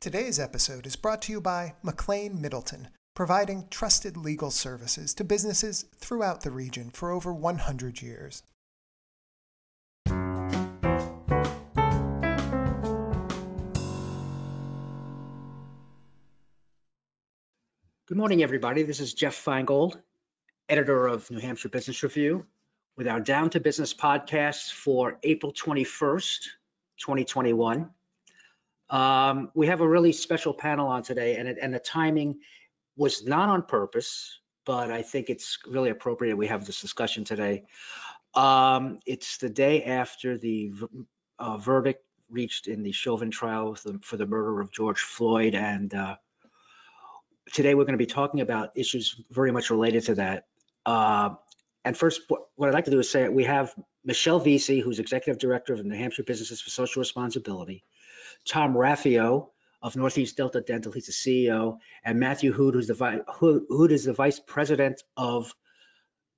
Today's episode is brought to you by McLane Middleton, providing trusted legal services to businesses throughout the region for over 100 years. Good morning, everybody. This is Jeff Feingold, editor of New Hampshire Business Review, with our Down to Business podcast for April 21st, 2021. Um, we have a really special panel on today, and, it, and the timing was not on purpose, but I think it's really appropriate we have this discussion today. Um, it's the day after the uh, verdict reached in the Chauvin trial the, for the murder of George Floyd, and uh, today we're going to be talking about issues very much related to that. Uh, and first, what I'd like to do is say we have Michelle Veasey, who's Executive Director of the New Hampshire Businesses for Social Responsibility, Tom Raffio of Northeast Delta Dental, he's the CEO, and Matthew Hood, who's the, vi Hood, is the Vice President of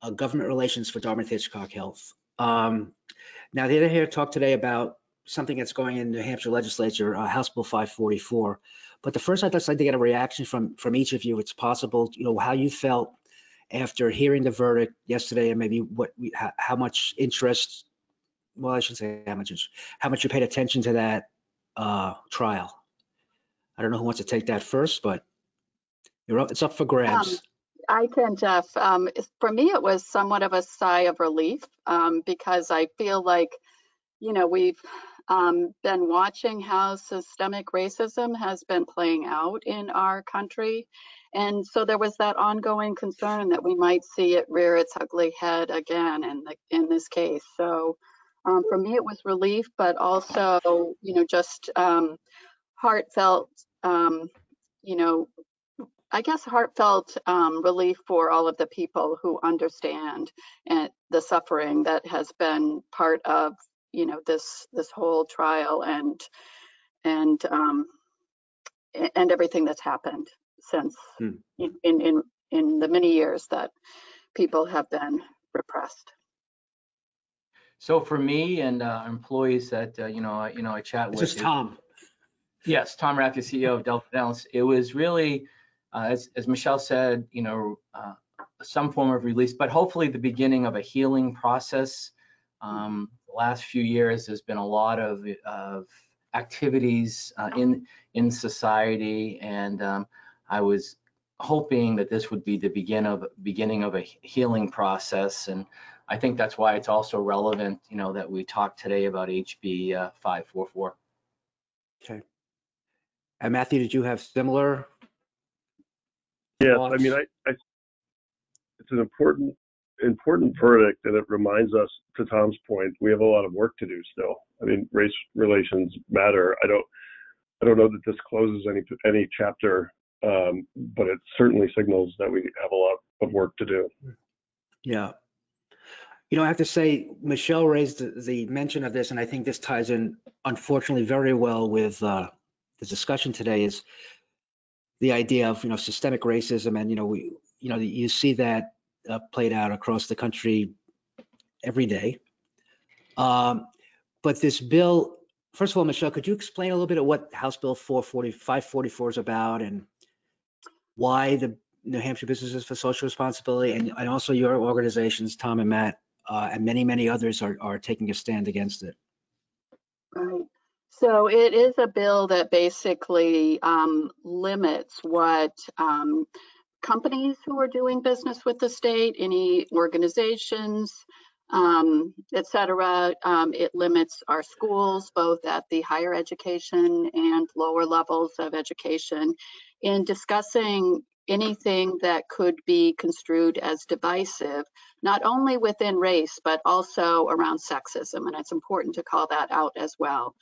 uh, Government Relations for Dartmouth Hitchcock Health. Um, now, they're here to talk today about something that's going in New Hampshire legislature, uh, House Bill 544. But the first, I'd just like to get a reaction from from each of you. It's possible, you know, how you felt after hearing the verdict yesterday, and maybe what we, how, how much interest. Well, I shouldn't say how much how much you paid attention to that uh, trial. I don't know who wants to take that first, but you're up, it's up for grabs. Um, I can, Jeff. Um, for me, it was somewhat of a sigh of relief um, because I feel like, you know, we've um, been watching how systemic racism has been playing out in our country. And so there was that ongoing concern that we might see it rear its ugly head again in, the, in this case. So um, for me, it was relief, but also, you know, just um, heartfelt, um, you know, I guess heartfelt um, relief for all of the people who understand and the suffering that has been part of you know this this whole trial and and um and everything that's happened since hmm. in, in in the many years that people have been repressed so for me and uh, employees that uh, you know you know i chat with just tom yes tom raffio ceo of delta Dental. it was really uh, as, as michelle said you know uh, some form of release but hopefully the beginning of a healing process um, the last few years, there's been a lot of, of activities uh, in in society, and um, I was hoping that this would be the begin of beginning of a healing process, and I think that's why it's also relevant, you know, that we talk today about HB uh, 544. Okay. And Matthew, did you have similar? Yeah, thoughts? I mean, I, I, it's an important important verdict, and it reminds us, to Tom's point, we have a lot of work to do still. I mean, race relations matter. I don't, I don't know that this closes any any chapter, um, but it certainly signals that we have a lot of work to do. Yeah. You know, I have to say, Michelle raised the, the mention of this, and I think this ties in, unfortunately, very well with uh, the discussion today. Is the idea of you know systemic racism, and you know we, you know, you see that uh, played out across the country every day. Um, but this bill, first of all, Michelle, could you explain a little bit of what House Bill 440, 544 is about and why the New Hampshire Businesses for Social Responsibility and, and also your organizations, Tom and Matt, uh, and many, many others are, are taking a stand against it? Right. So it is a bill that basically um, limits what um, companies who are doing business with the state, any organizations, um, et cetera. Um, it limits our schools, both at the higher education and lower levels of education, in discussing anything that could be construed as divisive, not only within race, but also around sexism. And it's important to call that out as well.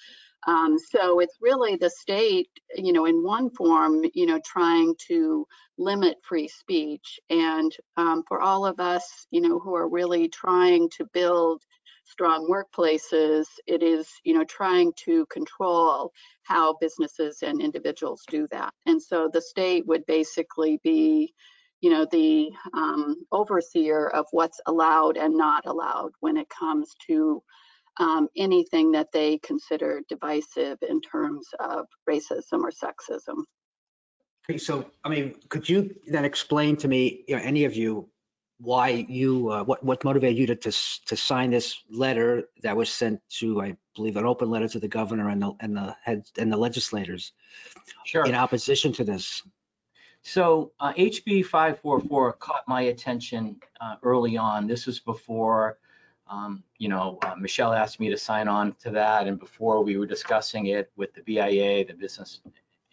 Um, so it's really the state, you know, in one form, you know, trying to limit free speech. And um, for all of us, you know, who are really trying to build strong workplaces, it is, you know, trying to control how businesses and individuals do that. And so the state would basically be, you know, the um, overseer of what's allowed and not allowed when it comes to um, anything that they consider divisive in terms of racism or sexism. So, I mean, could you then explain to me, you know, any of you, why you, uh, what, what motivated you to, to, to sign this letter that was sent to, I believe, an open letter to the governor and the, and the heads and the legislators Sure. in opposition to this? So uh, HB 544 caught my attention uh, early on. This was before, um, you know, uh, Michelle asked me to sign on to that, and before we were discussing it with the BIA, the Business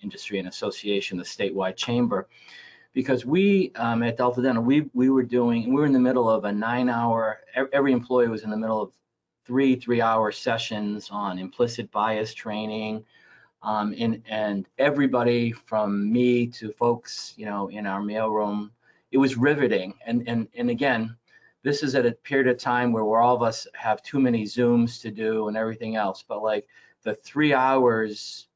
Industry and Association, the statewide chamber, because we um, at Delta Dental, we we were doing, we were in the middle of a nine-hour. Every employee was in the middle of three three-hour sessions on implicit bias training um, and, and everybody from me to folks, you know, in our mailroom, it was riveting. And, and, and again, this is at a period of time where we're all of us have too many Zooms to do and everything else. But like the three hours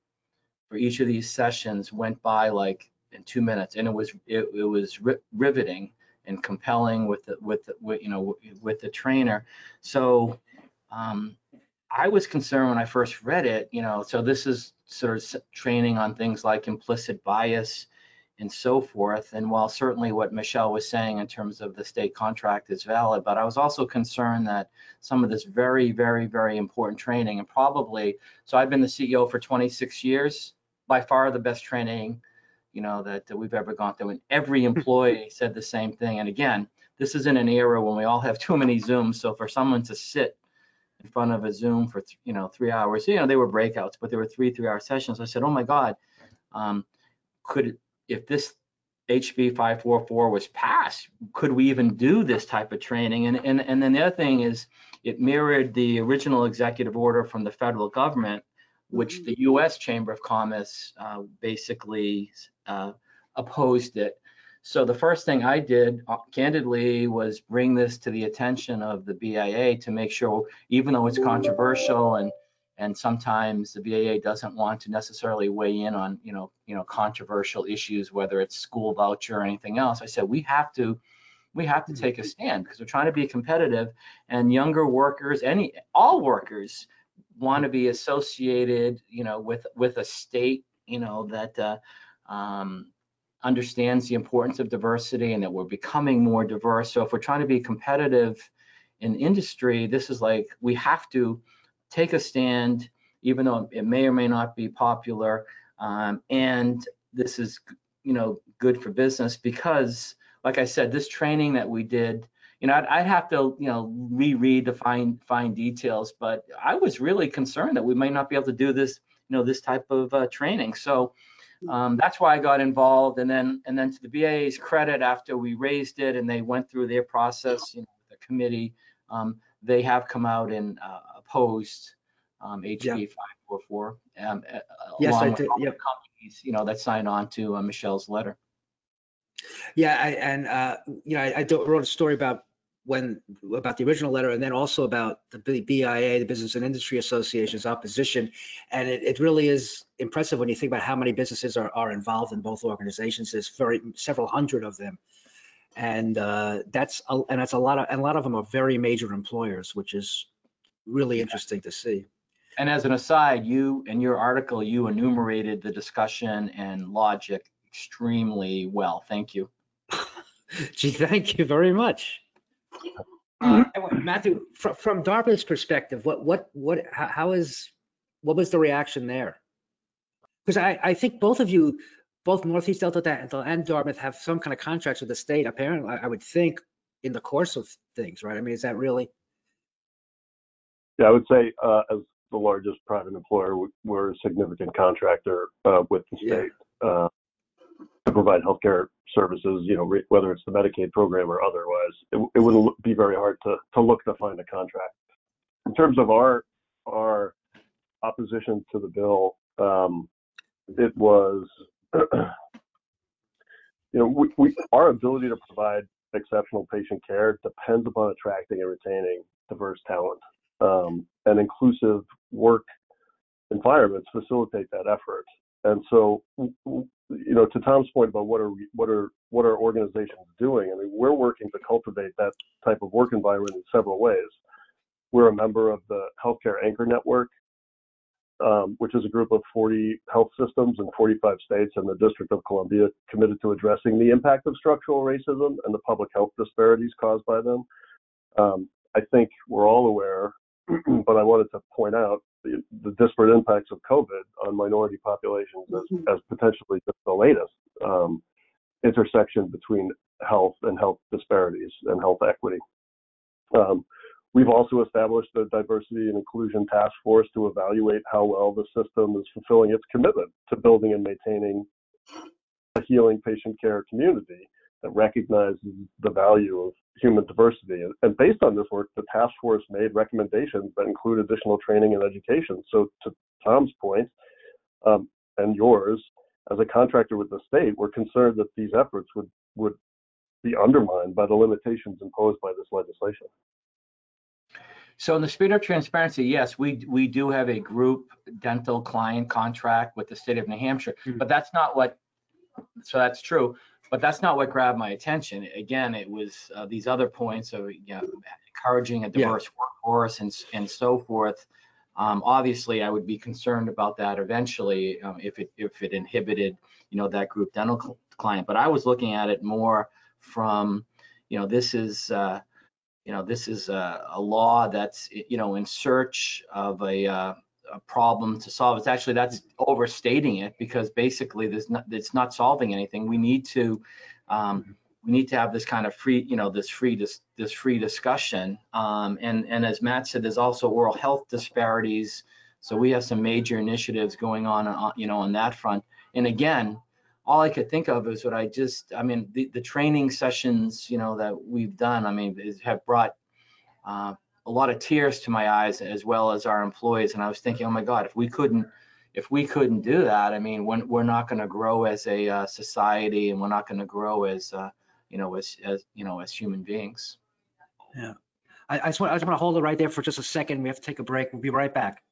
for each of these sessions went by like in two minutes and it was, it, it was riveting and compelling with the, with, the, with, you know, with the trainer. So, um, I was concerned when I first read it, you know, so this is sort of training on things like implicit bias and so forth. And while certainly what Michelle was saying in terms of the state contract is valid, but I was also concerned that some of this very, very, very important training and probably, so I've been the CEO for 26 years, by far the best training, you know, that, that we've ever gone through. And every employee said the same thing. And again, this is in an era when we all have too many Zooms. So for someone to sit in front of a Zoom for, th- you know, three hours. You know, they were breakouts, but there were three three-hour sessions. I said, oh my God, um, could, if this HB 544 was passed, could we even do this type of training? And, and, and then the other thing is it mirrored the original executive order from the federal government, which the US Chamber of Commerce uh, basically uh, opposed it. So the first thing I did uh, candidly was bring this to the attention of the BIA to make sure, even though it's controversial and and sometimes the BIA doesn't want to necessarily weigh in on you know you know controversial issues, whether it's school voucher or anything else. I said we have to we have to take a stand because we're trying to be competitive, and younger workers, any all workers, want to be associated you know with with a state you know that. Uh, um, understands the importance of diversity and that we're becoming more diverse. So if we're trying to be competitive in industry, this is like we have to take a stand, even though it may or may not be popular. Um, and this is, you know, good for business because, like I said, this training that we did, you know, I'd, I'd have to, you know, reread the fine fine details, but I was really concerned that we might not be able to do this, you know, this type of uh, training. So um, that's why I got involved. And then, and then to the BIA's credit, after we raised it and they went through their process, you know, the committee, um, they have come out and uh, opposed um, HB Yeah. 544, um, Yes, along I did, yep. companies, you know, that signed on to uh, Michelle's letter. Yeah, I, and uh, you know, I, I wrote a story about when about the original letter, and then also about the BIA, the Business and Industry Association's opposition. And it, it really is impressive when you think about how many businesses are, are involved in both organizations. There's very several hundred of them, and uh, that's a, and that's a lot of and a lot of them are very major employers, which is really interesting to see. And as an aside, you, in your article, you enumerated the discussion and logic extremely well. Thank you. Gee, thank you very much. Uh, Matthew, from, from DARPA's perspective, what, what, what, how, is, what was the reaction there? Because I, I think both of you, both Northeast Delta Dental and Dartmouth have some kind of contracts with the state, apparently, I would think, in the course of things, right? I mean, is that really? Yeah, I would say uh, as the largest private employer, we- we're a significant contractor uh, with the Yeah. state uh, to provide healthcare services. You know, re- whether it's the Medicaid program or otherwise, it, it would be very hard to to look to find a contract. In terms of our our opposition to the bill, um, it was, you know, we, we our ability to provide exceptional patient care depends upon attracting and retaining diverse talent um, and inclusive work environments facilitate that effort. And so, you know, to Tom's point about what are we, what are what are organizations doing? I mean, we're working to cultivate that type of work environment in several ways. we're a member of the Healthcare Anchor Network, um, which is a group of 40 health systems in 45 states and the District of Columbia committed to addressing the impact of structural racism and the public health disparities caused by them. Um, I think we're all aware, but I wanted to point out the, the, disparate impacts of COVID on minority populations as, mm-hmm. as potentially the latest um, intersection between health and health disparities and health equity. Um, we've also established a diversity and inclusion task force to evaluate how well the system is fulfilling its commitment to building and maintaining a healing patient care community that recognizes the value of human diversity. And based on this work, the task force made recommendations that include additional training and education. So, to Tom's point um, and yours, as a contractor with the state, we're concerned that these efforts would would be undermined by the limitations imposed by this legislation. So in the spirit of transparency, yes, we we do have a group dental client contract with the state of New Hampshire, mm-hmm. but that's not what. So that's true, but that's not what grabbed my attention. Again, it was uh, these other points of you know, encouraging a diverse yeah. workforce and and so forth. Um, obviously, I would be concerned about that eventually um, if it if it inhibited you know that group dental cl- client. But I was looking at it more from you know this is uh, you know this is a, a, law that's you know in search of a, uh, a problem to solve. It's actually that's overstating it because basically there's not it's not solving anything. We need to um, we need to have this kind of free, you know, this free this this free discussion. Um, and and as Matt said, there's also oral health disparities. So we have some major initiatives going on, uh, you know, on that front. And again, all I could think of is what I just, I mean, the, the training sessions, you know, that we've done, I mean, have brought uh, a lot of tears to my eyes as well as our employees. And I was thinking, oh my God, if we couldn't, if we couldn't do that, I mean, we're, we're not going to grow as a uh, society and we're not going to grow as, uh, you know, as, as, you know, as human beings. Yeah. I, I just want, I just want to hold it right there for just a second. We have to take a break. We'll be right back.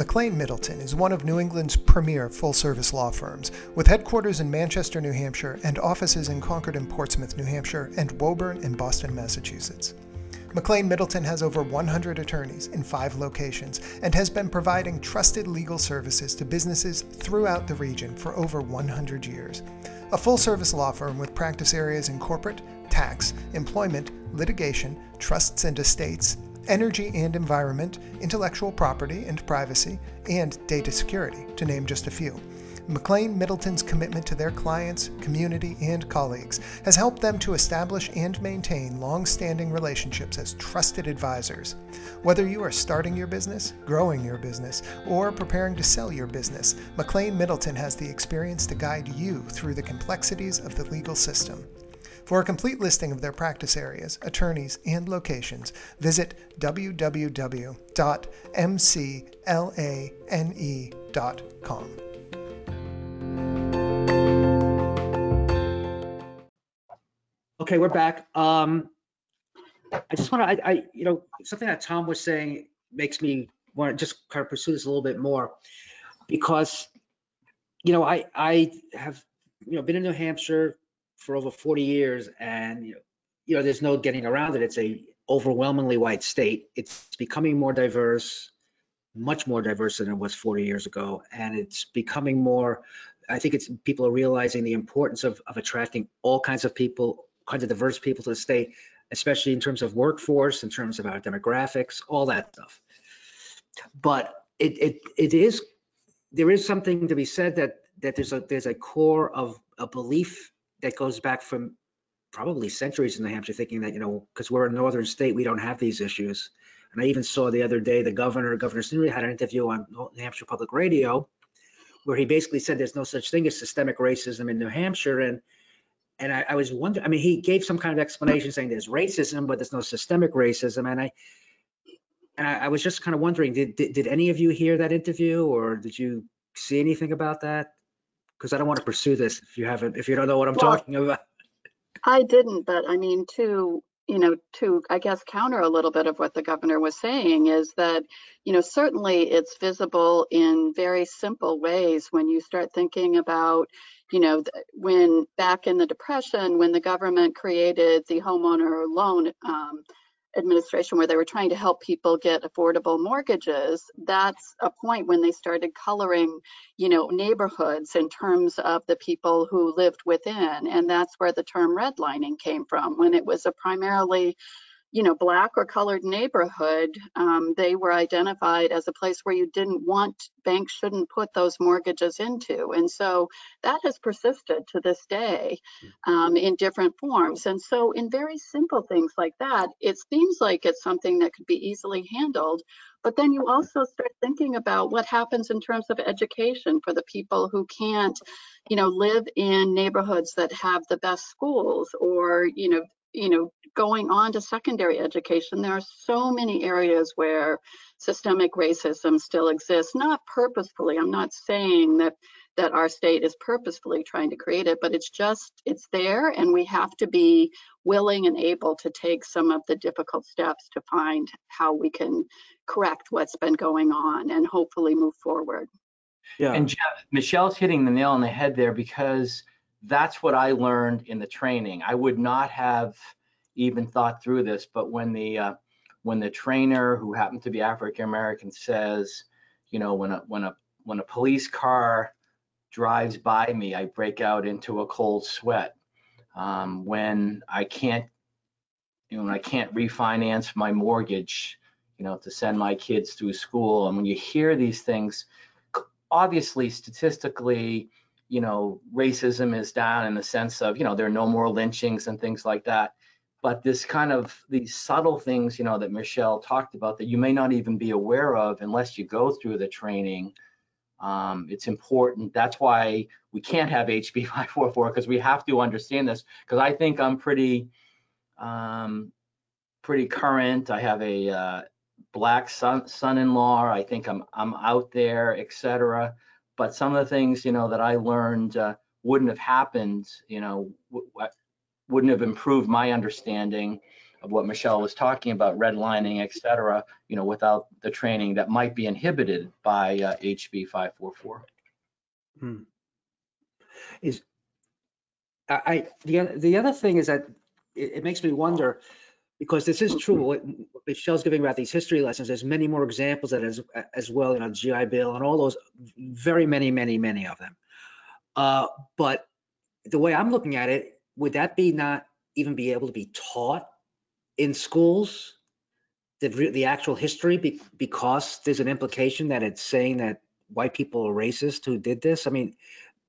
McLane Middleton is one of New England's premier full service law firms, with headquarters in Manchester, New Hampshire, and offices in Concord and Portsmouth, New Hampshire, and Woburn and Boston, Massachusetts. McLane Middleton has over 100 attorneys in five locations and has been providing trusted legal services to businesses throughout the region for over 100 years. A full service law firm with practice areas in corporate, tax, employment, litigation, trusts and estates, energy and environment, intellectual property and privacy, and data security, to name just a few. McLane Middleton's commitment to their clients, community, and colleagues has helped them to establish and maintain long standing relationships as trusted advisors. Whether you are starting your business, growing your business, or preparing to sell your business, McLane Middleton has the experience to guide you through the complexities of the legal system. For a complete listing of their practice areas, attorneys, and locations, visit www.mclane.com. Okay, we're back. Um, I just want to, I, I, you know, something that Tom was saying makes me want to just kind of pursue this a little bit more because, you know, I, I have, you know, been in New Hampshire for over 40 years and, you know, you know, there's no getting around it. It's a overwhelmingly white state. It's becoming more diverse, much more diverse than it was 40 years ago. And it's becoming more, I think it's people are realizing the importance of, of attracting all kinds of people, kinds of diverse people to the state, especially in terms of workforce, in terms of our demographics, all that stuff. But it it it is there is something to be said that that there's a there's a core of a belief that goes back from probably centuries in New Hampshire, thinking that you know because we're a northern state, we don't have these issues. And I even saw the other day the governor, Governor Sununu, had an interview on New Hampshire Public Radio where he basically said there's no such thing as systemic racism in New Hampshire, and and I, I, was wondering, I mean, he gave some kind of explanation saying there's racism, but there's no systemic racism. And I, and I, I was just kind of wondering, did, did, did, any of you hear that interview or did you see anything about that? Because I don't want to pursue this if you haven't, if you don't know what I'm well, talking about. I didn't, but I mean, to, you know, to, I guess, counter a little bit of what the governor was saying is that, you know, certainly it's visible in very simple ways when you start thinking about, you know, when back in the Depression, when the government created the homeowner loan um, administration where they were trying to help people get affordable mortgages, that's a point when they started coloring, you know, neighborhoods in terms of the people who lived within. And that's where the term redlining came from, when it was a primarily you know, black or colored neighborhood, um, they were identified as a place where you didn't want, banks shouldn't put those mortgages into. And so that has persisted to this day um, in different forms. And so in very simple things like that, it seems like it's something that could be easily handled. But then you also start thinking about what happens in terms of education for the people who can't, you know, live in neighborhoods that have the best schools or, you know, you know, going on to secondary education, there are so many areas where systemic racism still exists, not purposefully. I'm not saying that that our state is purposefully trying to create it, but it's just, it's there and we have to be willing and able to take some of the difficult steps to find how we can correct what's been going on and hopefully move forward. Yeah. And Jeff, Michelle's hitting the nail on the head there because that's what I learned in the training. I would not have even thought through this, but when the uh, when the trainer who happened to be African American says, you know, when a when a when a police car drives by me, I break out into a cold sweat. Um, when I can't, you know, when I can't refinance my mortgage, you know, to send my kids through school, and when you hear these things, obviously statistically you know, racism is down in the sense of, you know, there are no more lynchings and things like that. But this kind of these subtle things, you know, that Michelle talked about that you may not even be aware of unless you go through the training. Um, it's important. That's why we can't have HB 544 because we have to understand this. Because I think I'm pretty, um, pretty current. I have a uh, black son, son-in-law. I think I'm I'm out there, etc but some of the things you know that I learned uh, wouldn't have happened, you know, wouldn't have improved my understanding of what Michelle was talking about, redlining, et cetera, you know, without the training that might be inhibited by uh, HB 544. Hmm. Is I, the the other thing is that it, it makes me wonder because this is true. What Michelle's giving about these history lessons, there's many more examples that as, as well, you know, GI Bill and all those, very many, many, many of them. Uh, but the way I'm looking at it, would that be not even be able to be taught in schools, the, the actual history, be, because there's an implication that it's saying that white people are racist who did this? I mean,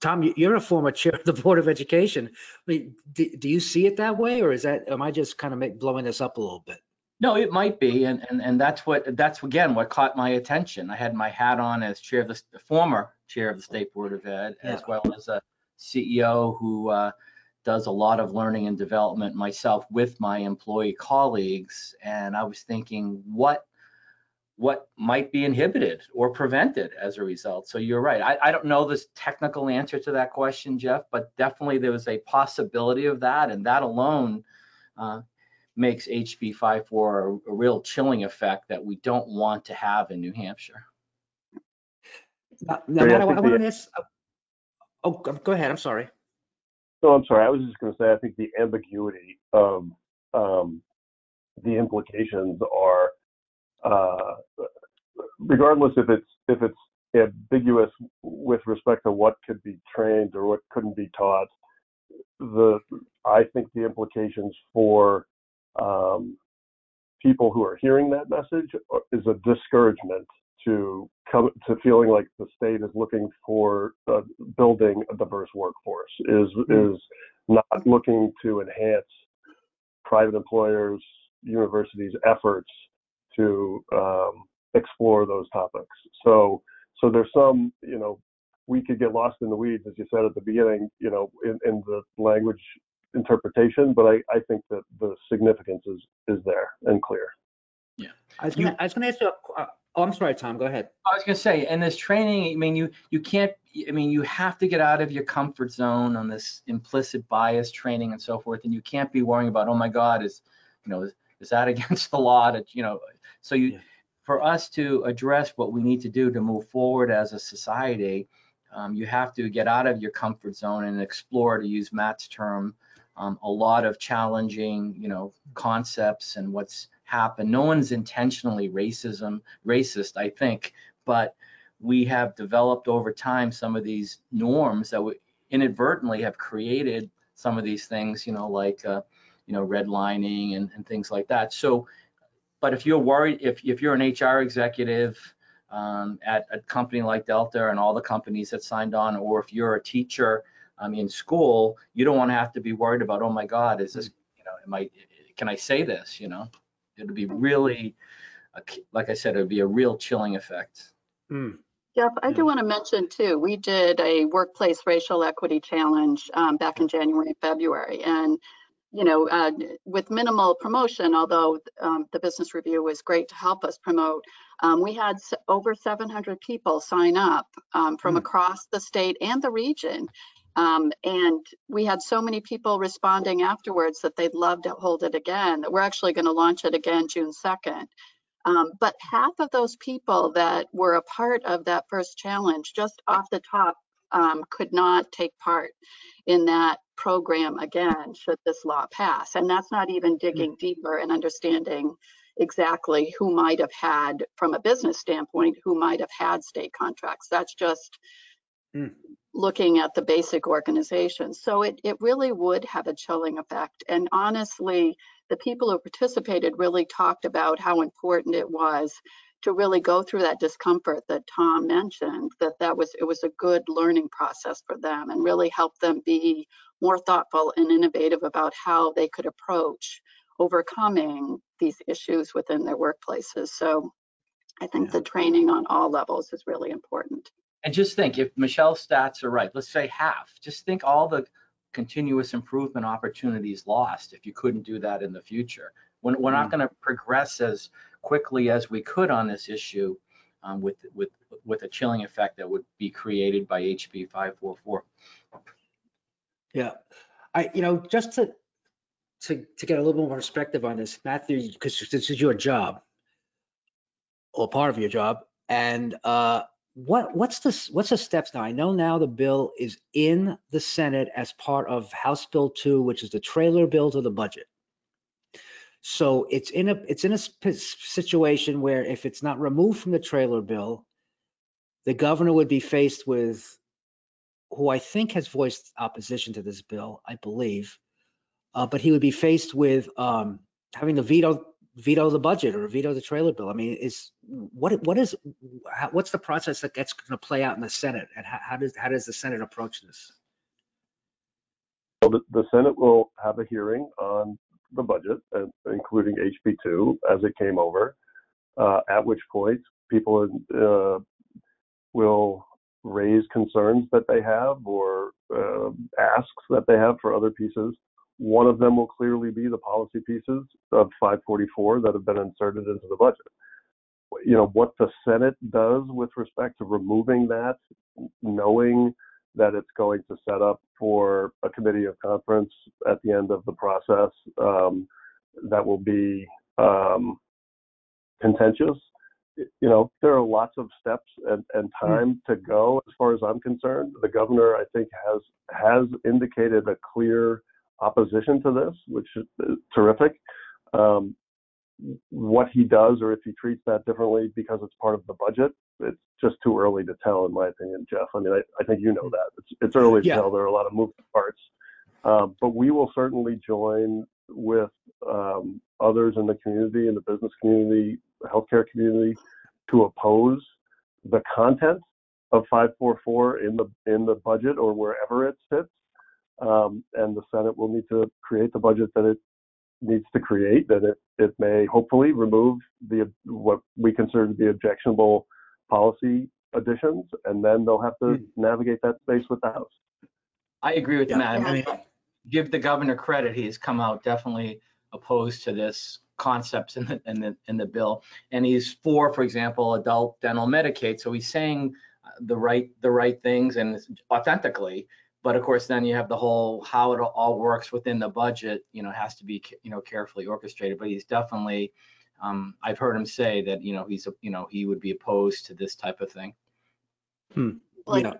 Tom, you're a former chair of the Board of Education. I mean, do, do you see it that way, or is that am I just kind of make, blowing this up a little bit? No, it might be, and and and that's what that's again what caught my attention. I had my hat on as chair of the, the former chair of the State Board of Ed, yeah. as well as a CEO who uh, does a lot of learning and development myself with my employee colleagues. And I was thinking, what what might be inhibited or prevented as a result. So you're right. I, I, don't know this technical answer to that question, Jeff, but definitely there was a possibility of that, and that alone uh, makes HB 54 a, a real chilling effect that we don't want to have in New Hampshire. Now, now Matt, I, I want to ask. Oh, go ahead. I'm sorry. No, I'm sorry. I was just going to say I think the ambiguity of um, the implications are uh, regardless if it's if it's ambiguous with respect to what could be trained or what couldn't be taught, the I think the implications for um, people who are hearing that message is a discouragement to come to feeling like the state is looking for uh, building a diverse workforce is mm-hmm. is not looking to enhance private employers universities efforts to um, explore those topics. So, so there's some, you know, we could get lost in the weeds, as you said at the beginning, you know, in, in the language interpretation, but I, I think that the significance is is there and clear. Yeah, I was gonna, I was gonna ask you. A, oh, I'm sorry, Tom. Go ahead. I was gonna say, in this training, I mean, you you can't. I mean, you have to get out of your comfort zone on this implicit bias training and so forth, and you can't be worrying about, oh my God, is you know, is, is that against the law? That you know, so you, yeah. for us to address what we need to do to move forward as a society, um, you have to get out of your comfort zone and explore, to use Matt's term, um, a lot of challenging, you know, concepts and what's happened. No one's intentionally racism, racist, I think, but we have developed over time some of these norms that we inadvertently have created some of these things, you know, like, uh, you know, redlining and, and things like that. So, but if you're worried, if, if you're an HR executive um, at a company like Delta and all the companies that signed on, or if you're a teacher um, in school, you don't want to have to be worried about, oh my God, is this, you know, am I, can I say this, you know? It'd be really, a- like I said, it'd be a real chilling effect. Mm, Jeff, I do want to mention too, we did a workplace racial equity challenge um, back in January and February. And, you know, uh, with minimal promotion, although um, the business review was great to help us promote, um, we had over 700 people sign up um, from Hmm. across the state and the region. Um, and we had so many people responding afterwards that they'd love to hold it again, that we're actually going to launch it again June 2nd. Um, but half of those people that were a part of that first challenge, just off the top, um, could not take part in that program again, should this law pass. And that's not even digging deeper and understanding exactly who might have had, from a business standpoint, who might have had state contracts. That's just Hmm. looking at the basic organization. So it, it really would have a chilling effect. And honestly, the people who participated really talked about how important it was to really go through that discomfort that Tom mentioned, that that was, it was a good learning process for them and really helped them be more thoughtful and innovative about how they could approach overcoming these issues within their workplaces. So I think Yeah. the training on all levels is really important. And just think, if Michelle's stats are right, let's say half, just think all the continuous improvement opportunities lost if you couldn't do that in the future. We're, we're not Mm. going to progress as quickly as we could on this issue um, with, with, with a chilling effect that would be created by HB 544. Yeah, I, you know, just to, to, to get a little bit more perspective on this, Matthew, because this is your job or part of your job, and uh, what, what's the, what's the steps now? I know now the bill is in the Senate as part of House Bill 2, which is the trailer bill to the budget. So it's in a, it's in a situation where if it's not removed from the trailer bill, the governor would be faced with who I think has voiced opposition to this bill, I believe. Uh, but he would be faced with um, having to veto veto the budget or veto the trailer bill. I mean, is what what is what's the process that gets going to play out in the Senate, and how, how does how does the Senate approach this? So the, the Senate will have a hearing on the budget, uh, including HB2 as it came over, uh, at which point people uh, will raise concerns that they have or uh, asks that they have for other pieces. One of them will clearly be the policy pieces of 544 that have been inserted into the budget. You know, what the Senate does with respect to removing that, knowing that it's going to set up for a committee of conference at the end of the process um, that will be um, contentious. You know, there are lots of steps and, and time to go as far as I'm concerned. The governor, I think, has has indicated a clear opposition to this, which is terrific. Um, what he does or if he treats that differently because it's part of the budget, it's just too early to tell, in my opinion, Jeff. I mean, I, I think you know that. It's, it's early to Yeah. tell. There are a lot of moving parts. Um, but we will certainly join with um, others in the community, in the business community, healthcare community, to oppose the content of 544 in the in the budget or wherever it sits. Um, and the Senate will need to create the budget that it needs to create. That it it may hopefully remove the what we consider to be objectionable policy additions, and then they'll have to Hmm. navigate that space with the House. I agree with Yeah. Matt. I mean, give the governor credit. He's come out definitely opposed to this concepts in the, in the, in the bill. And he's for, for example, adult dental Medicaid. So he's saying uh, the right, the right things and authentically. But of course, then you have the whole, how it all works within the budget, you know, has to be, you know, carefully orchestrated. But he's definitely, um, I've heard him say that, you know, he's, a, you know, he would be opposed to this type of thing. Like, yeah,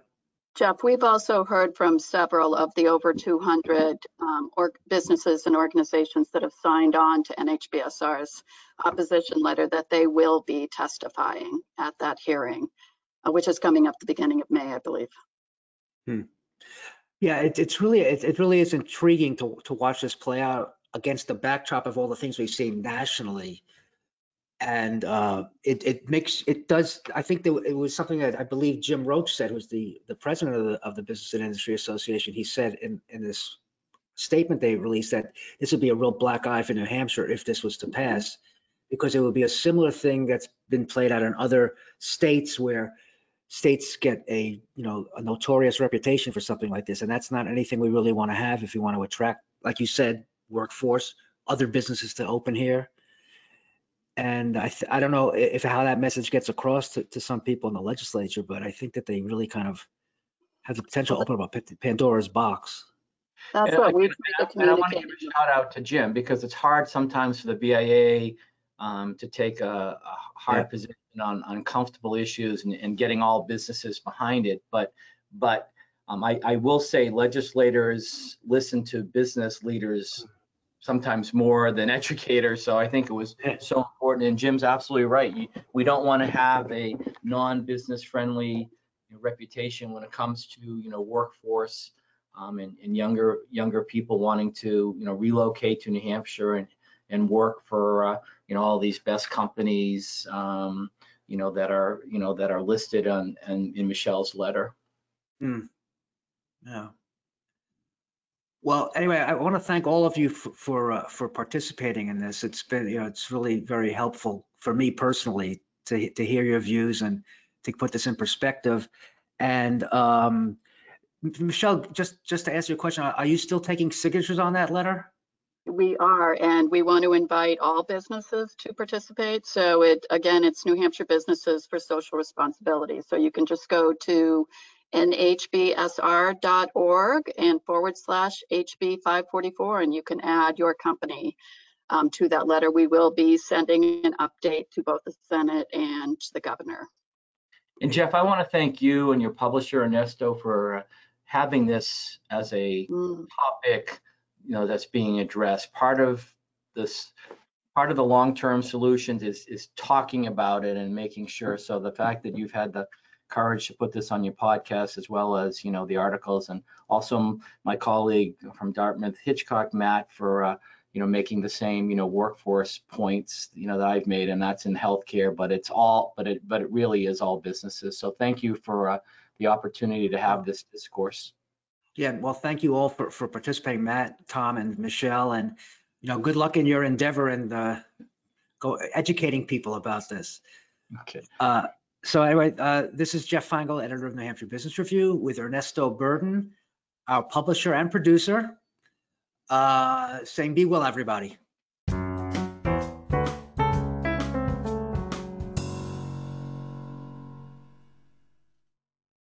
Jeff, we've also heard from several of the over 200 um, or businesses and organizations that have signed on to NHBSR's opposition letter that they will be testifying at that hearing, uh, which is coming up the beginning of May, I believe. Yeah, it, it's really, it, it really is intriguing to, to watch this play out against the backdrop of all the things we've seen nationally. And uh, it, it makes, it does, I think that it was something that I believe Jim Roche said, who's the, the president of the, of the Business and Industry Association. He said in, in this statement they released that this would be a real black eye for New Hampshire if this was to pass, because it would be a similar thing that's been played out in other states where states get a, you know, a notorious reputation for something like this. And that's not anything we really want to have if we want to attract, like you said, workforce, other businesses to open here. And I, th- I don't know if how that message gets across to, to some people in the legislature, but I think that they really kind of have the potential to open up a Pandora's box. That's And what we've to And I want to give a shout out to Jim because it's hard sometimes for the BIA um, to take a, a Yeah. hard position on uncomfortable issues and, and getting all businesses behind it. But, but um, I, I will say legislators listen to business leaders sometimes more than educators. So I think it was so important. And Jim's absolutely right. We don't want to have a non-business friendly reputation when it comes to, you know, workforce um, and, and younger younger people wanting to you know relocate to New Hampshire and and work for uh, you know all these best companies um, you know that are you know that are listed on in, in Michelle's letter. Yeah. Well, anyway, I want to thank all of you for for, uh, for participating in this. It's been, you know, it's really very helpful for me personally to to hear your views and to put this in perspective. And um, Michelle, just just to answer your question, are you still taking signatures on that letter? We are, and we want to invite all businesses to participate. So it, again, it's New Hampshire Businesses for Social Responsibility. So you can just go to nhbsr.org and forward slash HB 544, and you can add your company um, to that letter. We will be sending an update to both the Senate and the governor. And Jeff, I want to thank you and your publisher Ernesto for uh, having this as a Mm, topic, you know, that's being addressed. Part of this, part of the long-term solutions is, is talking about it and making sure. So the fact that you've had the courage to put this on your podcast as well as, you know, the articles and also my colleague from Dartmouth, Hitchcock, Matt, for, uh, you know, making the same, you know, workforce points, you know, that I've made, and that's in healthcare, but it's all, but it, but it really is all businesses. So thank you for uh, the opportunity to have this discourse. Yeah, well, thank you all for for participating, Matt, Tom, and Michelle, and you know, good luck in your endeavor and uh, go educating people about this. Okay. Uh, So anyway, uh, this is Jeff Feingold, editor of New Hampshire Business Review with Ernesto Burden, our publisher and producer. Uh, Saying be well, everybody.